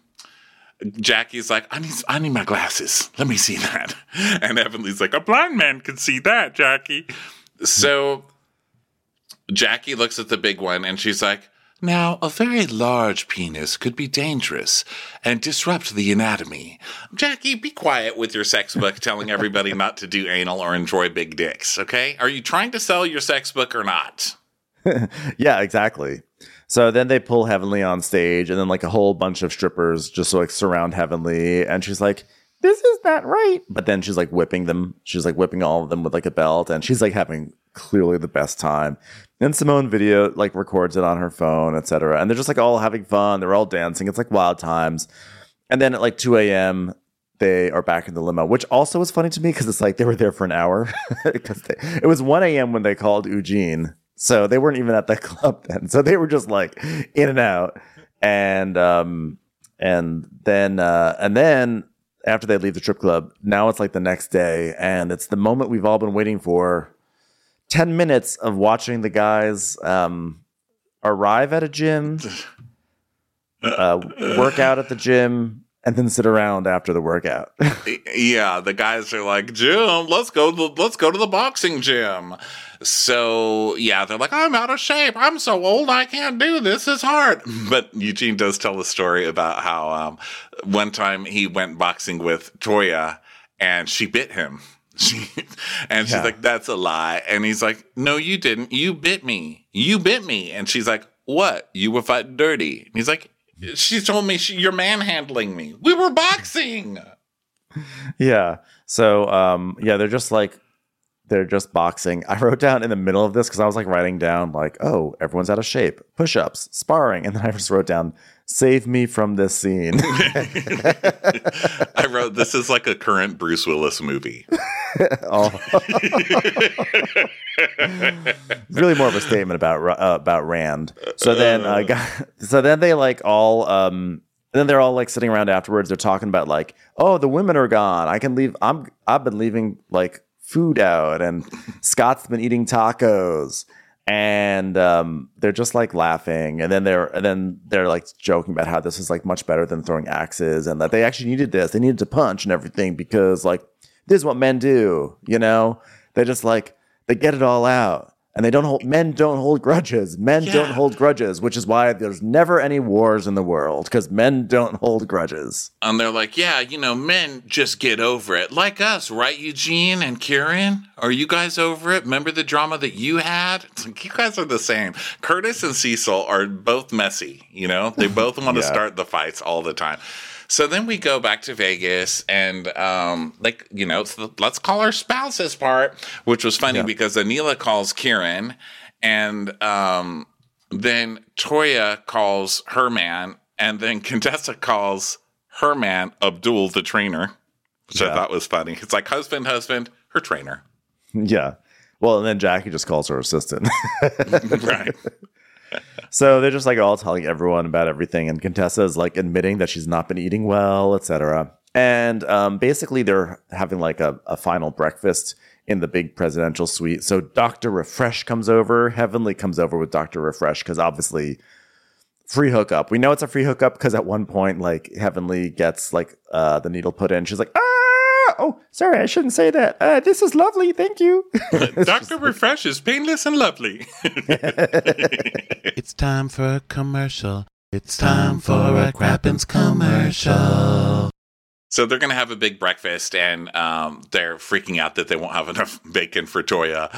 S1: Jackie's like, I need, I need my glasses. Let me see that. And Heavenly's like,
S4: A blind man can see that, Jackie.
S1: so Jackie looks at the big one and she's like, Now, a very large penis could be dangerous and disrupt the anatomy. Jackie, be quiet with your sex book telling everybody not to do anal or enjoy big dicks, okay? Are you trying to sell your sex book or not?
S2: Yeah, exactly. So then they pull Heavenly on stage, and then like a whole bunch of strippers just like surround Heavenly, and she's like, "This is not right." But then she's like whipping them. She's like whipping all of them with like a belt, and she's like having clearly the best time. And Simone video like records it on her phone, etc. And they're just like all having fun. They're all dancing. It's like wild times. And then at like 2 a.m., they are back in the limo, which also was funny to me because it's like they were there for an hour. Because it was 1 a.m. when they called Eugene. So they weren't even at the club then. So they were just like in and out. And um and then uh and then after they leave the strip club, now it's like the next day, and it's the moment we've all been waiting for. 10 minutes of watching the guys um arrive at a gym, uh, work out at the gym, and then sit around after the workout.
S1: yeah, the guys are like, Jim, let's go. To the, let's go to the boxing gym. So yeah, they're like, I'm out of shape. I'm so old, I can't do this. It's hard. But Eugene does tell a story about how um, one time he went boxing with Toya, and she bit him. She, and she's
S2: Yeah.
S1: like, "That's a lie." And he's like, "No, you didn't. You bit me. You bit me." And she's like, "What? You were fighting dirty?" And he's like, "She told me she, you're manhandling me. We were boxing."
S2: yeah. So um yeah, they're just like they're just boxing. I wrote down in the middle of this because I was like writing down like, oh, everyone's out of shape, push-ups, sparring, and then I just wrote down, save me from this scene.
S1: I wrote, "This is like a current Bruce Willis movie."
S2: oh. really more of a statement about uh, about Rand. So then, uh, gu- so then they like all, um, then they're all like sitting around afterwards. They're talking about like, oh, the women are gone. I can leave. I'm. I've been leaving like food out, and Scott's been eating tacos. And um, they're just like laughing, and then they're and then they're like joking about how this is like much better than throwing axes, and that they actually needed this. They needed to punch and everything because like this is what men do, you know? They just like they get it all out. And they don't hold men don't hold grudges. Men don't hold grudges, which is why there's never any wars in the world because men don't hold grudges.
S1: And they're like, "Yeah, you know, men just get over it, like us, right, Eugene and Kiran? Are you guys over it? Remember the drama that you had? It's like you guys are the same. Curtis and Cecil are both messy. You know, they both want to
S2: Yeah.
S1: start the fights all the time." So then we go back to Vegas and, um, like, you know, it's the, let's call our spouses part, which was funny
S2: Yeah.
S1: because Anila calls Kiran and, um, then Toya calls her man, and then Contessa calls her man Abdul the trainer, which I thought was funny. It's like husband, husband, her trainer.
S2: Yeah. Well, and then Jackie just calls her assistant.
S1: right.
S2: So they're just like all telling everyone about everything, and Contessa is like admitting that she's not been eating well, etc. And um, basically, they're having like a, a final breakfast in the big presidential suite. So Doctor Refresh comes over. Heavenly comes over with Doctor Refresh because obviously free hookup. We know it's a free hookup because at one point, like Heavenly gets like uh, the needle put in. She's like, ah, oh, sorry, I shouldn't say that. Uh, this is lovely, thank you.
S4: Dr. Refresh is painless and lovely.
S3: It's time for a commercial. It's time for a Crappens commercial.
S1: So they're going to have a big breakfast, and um, they're freaking out that they won't have enough bacon for Toya.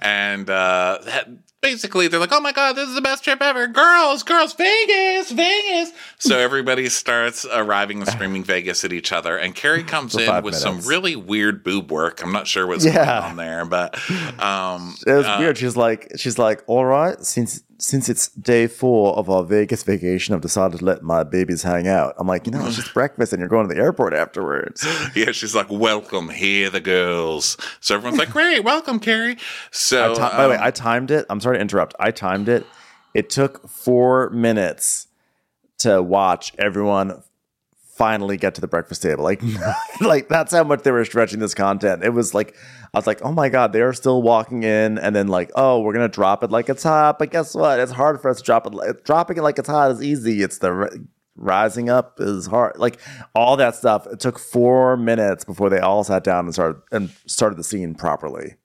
S1: And uh, that, basically they're like, "Oh my god, this is the best trip ever! Girls, girls, Vegas, Vegas!" So everybody starts arriving and screaming Vegas at each other, and Carrie comes in with
S2: minutes.
S1: some really weird boob work. I'm not sure what's
S2: Yeah.
S1: going on there, but um,
S2: It was
S1: uh,
S2: weird. She's like, she's like, all right, since since it's day four of our Vegas vacation, I've decided to let my babies hang out. I'm like, you know, it's just breakfast, and you're going to the airport afterwards.
S1: Yeah, she's like, "Welcome, here the girls." So everyone's like, "Great, welcome, Carrie." So,
S2: by the way,
S1: um,
S2: I timed it. I'm sorry to interrupt. I timed it. It took four minutes to watch everyone finally get to the breakfast table. Like, like that's how much they were stretching this content. It was like, I was like, oh my god, they're still walking in, and then like, oh, we're gonna drop it like it's hot. But guess what? It's hard for us to drop it. Dropping it like it's hot is easy. It's the ri- rising up is hard. Like all that stuff. It took four minutes before they all sat down and started and started the scene properly.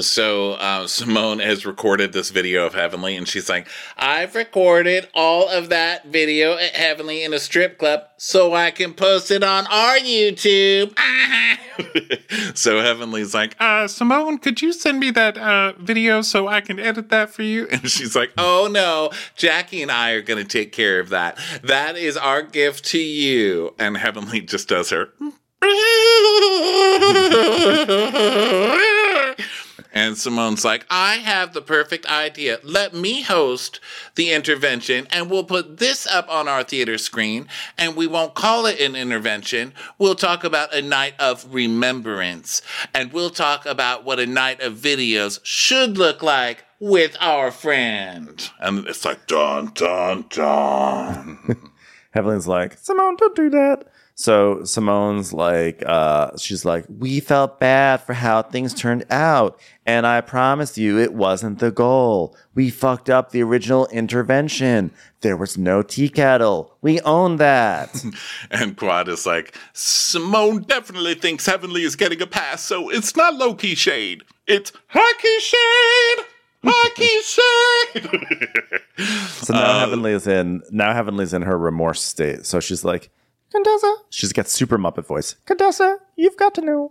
S1: So uh, Simone has recorded this video of Heavenly, and she's like, "I've recorded all of that video at Heavenly in a strip club, so I can post it on our YouTube." so Heavenly's like,
S4: Uh, Simone, could you send me that uh, video so I can edit that for you?
S1: and she's like, "Oh no, Jackie and I are going to take care of that. That is our gift to you." And Heavenly just does her. And Simone's like, I have the perfect idea. Let me host the intervention, and we'll put this up on our theater screen, and we won't call it an intervention. We'll talk about a night of remembrance, and we'll talk about what a night of videos should look like with our friend. And it's like, dun, dun, dun.
S2: Heavenly's like, Simone, don't do that. So Simone's like, uh, she's like, we felt bad for how things turned out. And I promise you, it wasn't the goal. We fucked up the original intervention. There was no tea kettle. We own that.
S1: And Quad is like, Simone definitely thinks Heavenly is getting a pass, so it's not low key shade. It's high key shade! High key shade!
S2: So now Heavenly is in, now Heavenly's in her remorse state. So she's like, Contessa. She's got super Muppet voice. Contessa, you've got to know.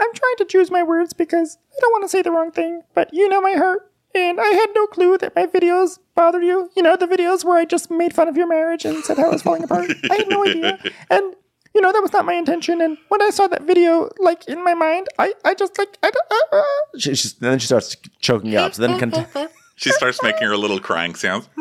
S2: I'm trying to choose my words because I don't want to say the wrong thing, but you know my heart. And I had no clue that my videos bothered you. You know, the videos where I just made fun of your marriage and said how it was falling apart. I had no idea. And, you know, that was not my intention. And when I saw that video, like, in my mind, I, I just, like, I don't, uh, uh. She, she's, then she starts choking up. So then, Cont-
S1: she starts making her little crying sounds.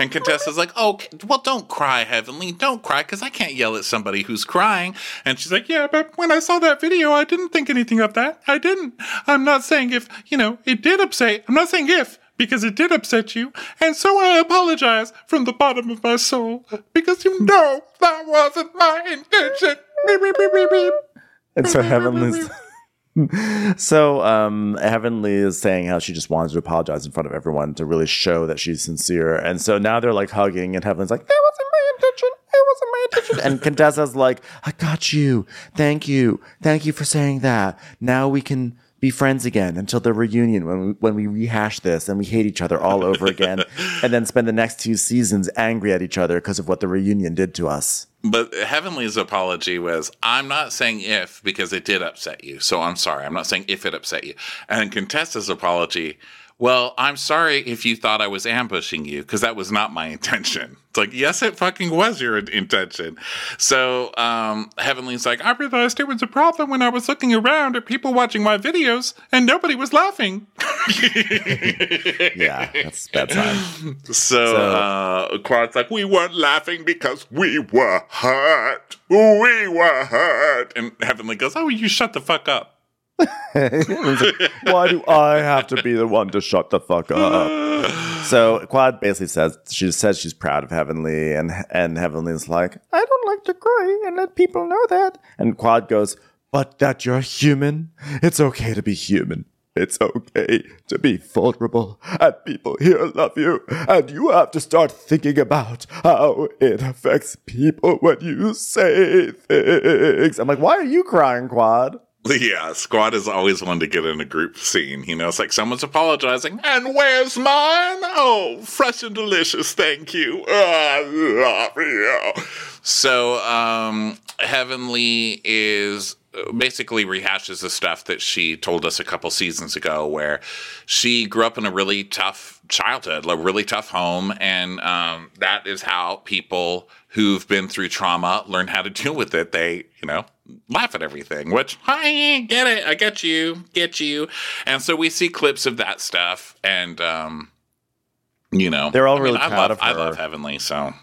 S1: And Contessa's like, oh, well, don't cry, Heavenly. Don't cry, because I can't yell at somebody who's crying. And she's like,
S4: Yeah, but when I saw that video, I didn't think anything of that. I didn't. I'm not saying if, you know, it did upset. I'm not saying if, because it did upset you. And so I apologize from the bottom of my soul. Because you know that wasn't my intention. Beep, beep, beep, beep, beep.
S2: And so Heavenly's So um Heavenly is saying how she just wanted to apologize in front of everyone to really show that she's sincere. And so now they're like hugging and Heavenly's like, That wasn't my intention. It wasn't my intention. and Contessa's like, I got you. Thank you. Thank you for saying that. Now we can be friends again until the reunion when we when we rehash this and we hate each other all over again and then spend the next two seasons angry at each other because of what the reunion did to us.
S1: But Heavenly's apology was, I'm not saying if because it did upset you. So I'm sorry. I'm not saying if it upset you. And Contessa's apology, well, I'm sorry if you thought I was ambushing you because that was not my intention. It's like, yes, it fucking was your intention. So um, Heavenly's like,
S4: I realized it was a problem when I was looking around at people watching my videos and nobody was laughing.
S2: Yeah, that's bad time.
S1: so,
S2: So-
S1: uh, Quad's like, we weren't laughing because we were hurt. We were hurt. And Heavenly goes, oh, you shut the fuck up.
S2: Like, Why do I have to be the one to shut the fuck up? So Quad basically says she says she's proud of Heavenly, and and Heavenly's like, I don't like to cry and let people know that. And Quad goes, But that you're human. It's okay to be human. It's okay to be vulnerable, and people here love you, and you have to start thinking about how it affects people when you say things. I'm like, why are you crying, Quad?
S1: Yeah, Squad is always one to get in a group scene. You know, it's like someone's apologizing, and where's mine? Oh, fresh and delicious, thank you. I love you. So, um, Heavenly is uh, basically rehashes the stuff that she told us a couple seasons ago, where she grew up in a really tough childhood, a really tough home, and um, that is how people who've been through trauma learn how to deal with it. They, you know, laugh at everything, which I get it, I get you, get you, and so we see clips of that stuff, and um, you know,
S2: They're all
S1: I mean,
S2: really
S1: I
S2: proud
S1: love,
S2: of
S1: I love Heavenly, so.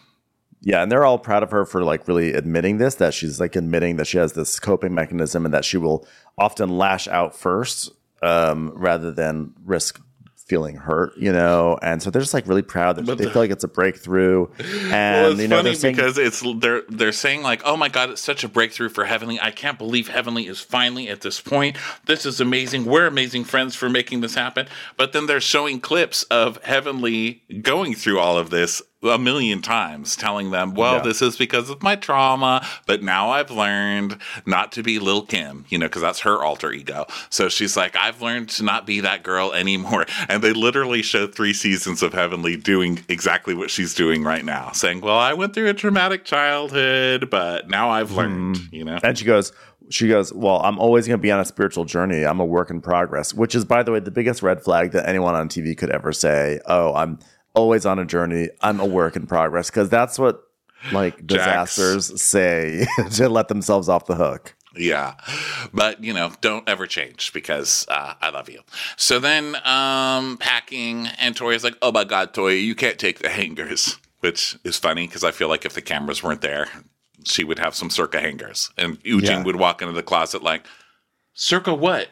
S2: Yeah, and they're all proud of her for like really admitting this that she's like admitting that she has this coping mechanism and that she will often lash out first um, rather than risk feeling hurt, you know. And so they're just like really proud that
S1: But
S2: they
S1: the-
S2: feel like it's a breakthrough. And
S1: well, it's
S2: you know,
S1: funny
S2: they're saying
S1: because it's they're they're saying like, "Oh my God, it's such a breakthrough for Heavenly! I can't believe Heavenly is finally at this point. This is amazing. We're amazing friends for making this happen." But then they're showing clips of Heavenly going through all of this a million times, telling them, "Well,
S2: Yeah.
S1: this is because of my trauma, but now I've learned not to be Lil Kim, you know, because that's her alter ego." So she's like, "I've learned to not be that girl anymore." And they literally show three seasons of Heavenly doing exactly what she's doing right now, saying, "Well, I went through a traumatic childhood, but now I've hmm. learned," you know.
S2: And she goes, she goes, well, I'm always going to be on a spiritual journey. I'm a work in progress, which is, by the way, the biggest red flag that anyone on TV could ever say. Oh, I'm always on a journey. I'm a work in progress because that's what like
S1: Jax.
S2: disasters say to let themselves off the hook.
S1: Yeah. But, you know, don't ever change because uh, I love you. So then um, packing, and Tori's like, oh my God, Tori, you can't take the hangers, which is funny because I feel like if the cameras weren't there, she would have some circa hangers. And Eugene
S2: Yeah.
S1: would walk into the closet like, circa what?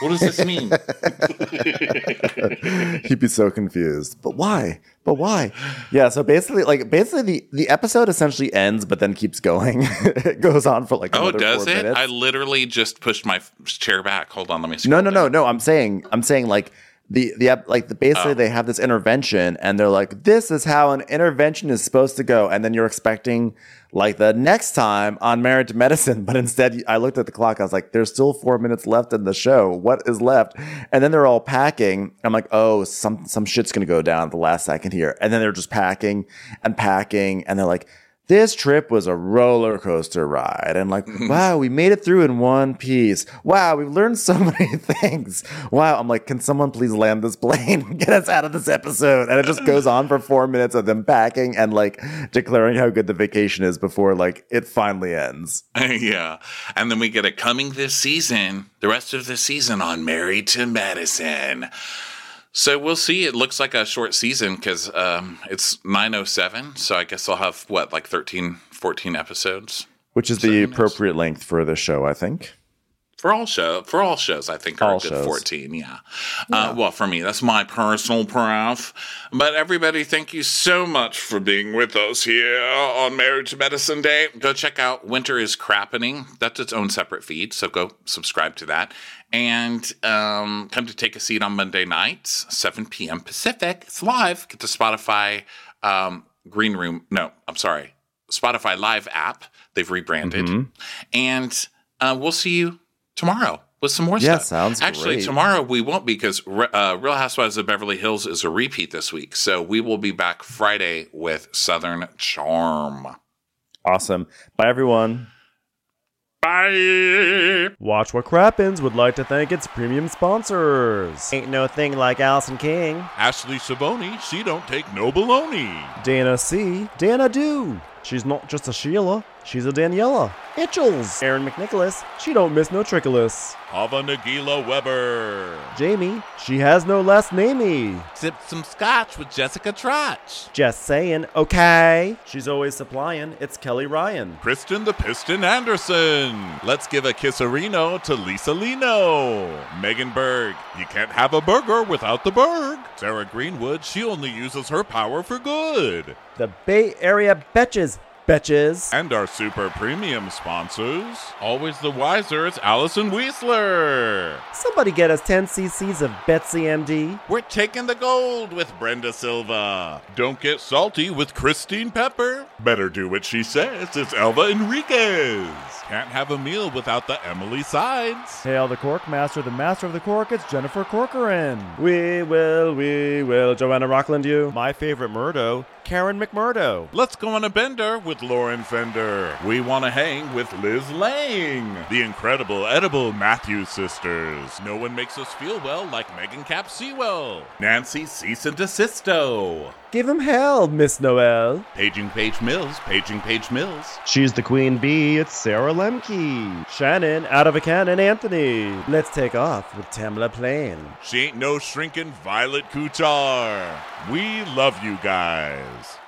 S1: What does this mean?
S2: He'd be so confused. But why? But why? Yeah. So basically, like basically, the the episode essentially ends, but then keeps going. it goes on for like
S1: oh, does it?
S2: minutes.
S1: I literally just pushed my chair back. Hold on, let me.
S2: No, no, no, no. I'm saying, I'm saying like the the like the, basically
S1: Oh.
S2: they have this intervention and they're like, this is how an intervention is supposed to go, and then you're expecting like the next time on Married to Medicine, but instead I looked at the clock. I was like, there's still four minutes left in the show. What is left? And then they're all packing. I'm like, oh, some some shit's gonna go down at the last second here, and then they're just packing and packing, and they're like. This trip was a roller coaster ride. And like, mm-hmm. wow, we made it through in one piece. Wow, we've learned so many things. Wow. I'm like, can someone please land this plane? Get us out of this episode. And it just goes on for four minutes of them packing and like declaring how good the vacation is before like it finally ends.
S1: yeah. And then we get a coming this season, the rest of the season on Married to Medicine. So we'll see. It looks like a short season because um, it's 907. So I guess I'll have, what, like 13, 14 episodes?
S2: Which is the appropriate length for the show, I think.
S1: For all show, for all shows, I think are
S2: All
S1: a good
S2: shows.
S1: fourteen. Yeah. Uh, well, for me, that's my personal pref. But everybody, thank you so much for being with us here on Marriage Medicine Day. Go check out Winter is Crappening. That's its own separate feed, so go subscribe to that. And um, come to take a seat on Monday nights, seven p.m. Pacific. It's live. Get the Spotify um, Green Room. No, I'm sorry, Spotify Live app. They've rebranded,
S2: Mm-hmm.
S1: and uh, we'll see you tomorrow with some more stuff.
S2: Yeah,
S1: stuff.
S2: sounds
S1: Actually,
S2: great.
S1: tomorrow we won't because uh, Real Housewives of Beverly Hills is a repeat this week. So we will be back Friday with Southern Charm.
S2: Awesome. Bye, everyone.
S1: Bye.
S6: Watch What Crappens would like to thank its premium sponsors. Ain't no thing like Allison King,
S3: Ashley Savoni, she don't take no baloney.
S6: Dana C, Dana Do. She's not just a Sheila, she's a Daniela. Itchels, Aaron McNicholas, she don't miss no trickolas.
S3: Hava Nagila Weber.
S6: Jamie, she has no last namey.
S3: Sipped some scotch with Jessica Trotch.
S6: Just saying, okay. She's always supplying, it's Kelly Ryan.
S3: Kristen the Piston Anderson. Let's give a kisserino to Lisa Lino. Megan Berg. You can't have a burger without the Berg. Sarah Greenwood. She only uses her power for good.
S6: The Bay Area Betches, Betches.
S3: And our super premium sponsors. Always the wiser, it's Allison Weisler.
S6: Somebody get us 10 cc's of Betsy MD.
S3: We're taking the gold with Brenda Silva. Don't get salty with Christine Pepper. Better do what she says. It's Elva Enriquez. Can't have a meal without the Emily Sides.
S6: Hail the Cork Master, the Master of the Cork, it's Jennifer Corcoran. We will, we will, Joanna Rockland, you. My favorite Murdo, Karen McMurdo.
S3: Let's go on a bender with with Lauren Fender. We want to hang with Liz Lang. The incredible edible Matthews sisters. No one makes us feel well like Megan Cap Sewell. Nancy Cease and Desisto.
S2: Give him hell, Miss Noel.
S3: Paging Page Mills, Paging Page Mills.
S2: She's the queen bee, it's Sarah Lemke. Shannon, out of a cannon, Anthony. Let's take off with Tamla Plain.
S3: She ain't no shrinking Violet Kuchar. We love you guys.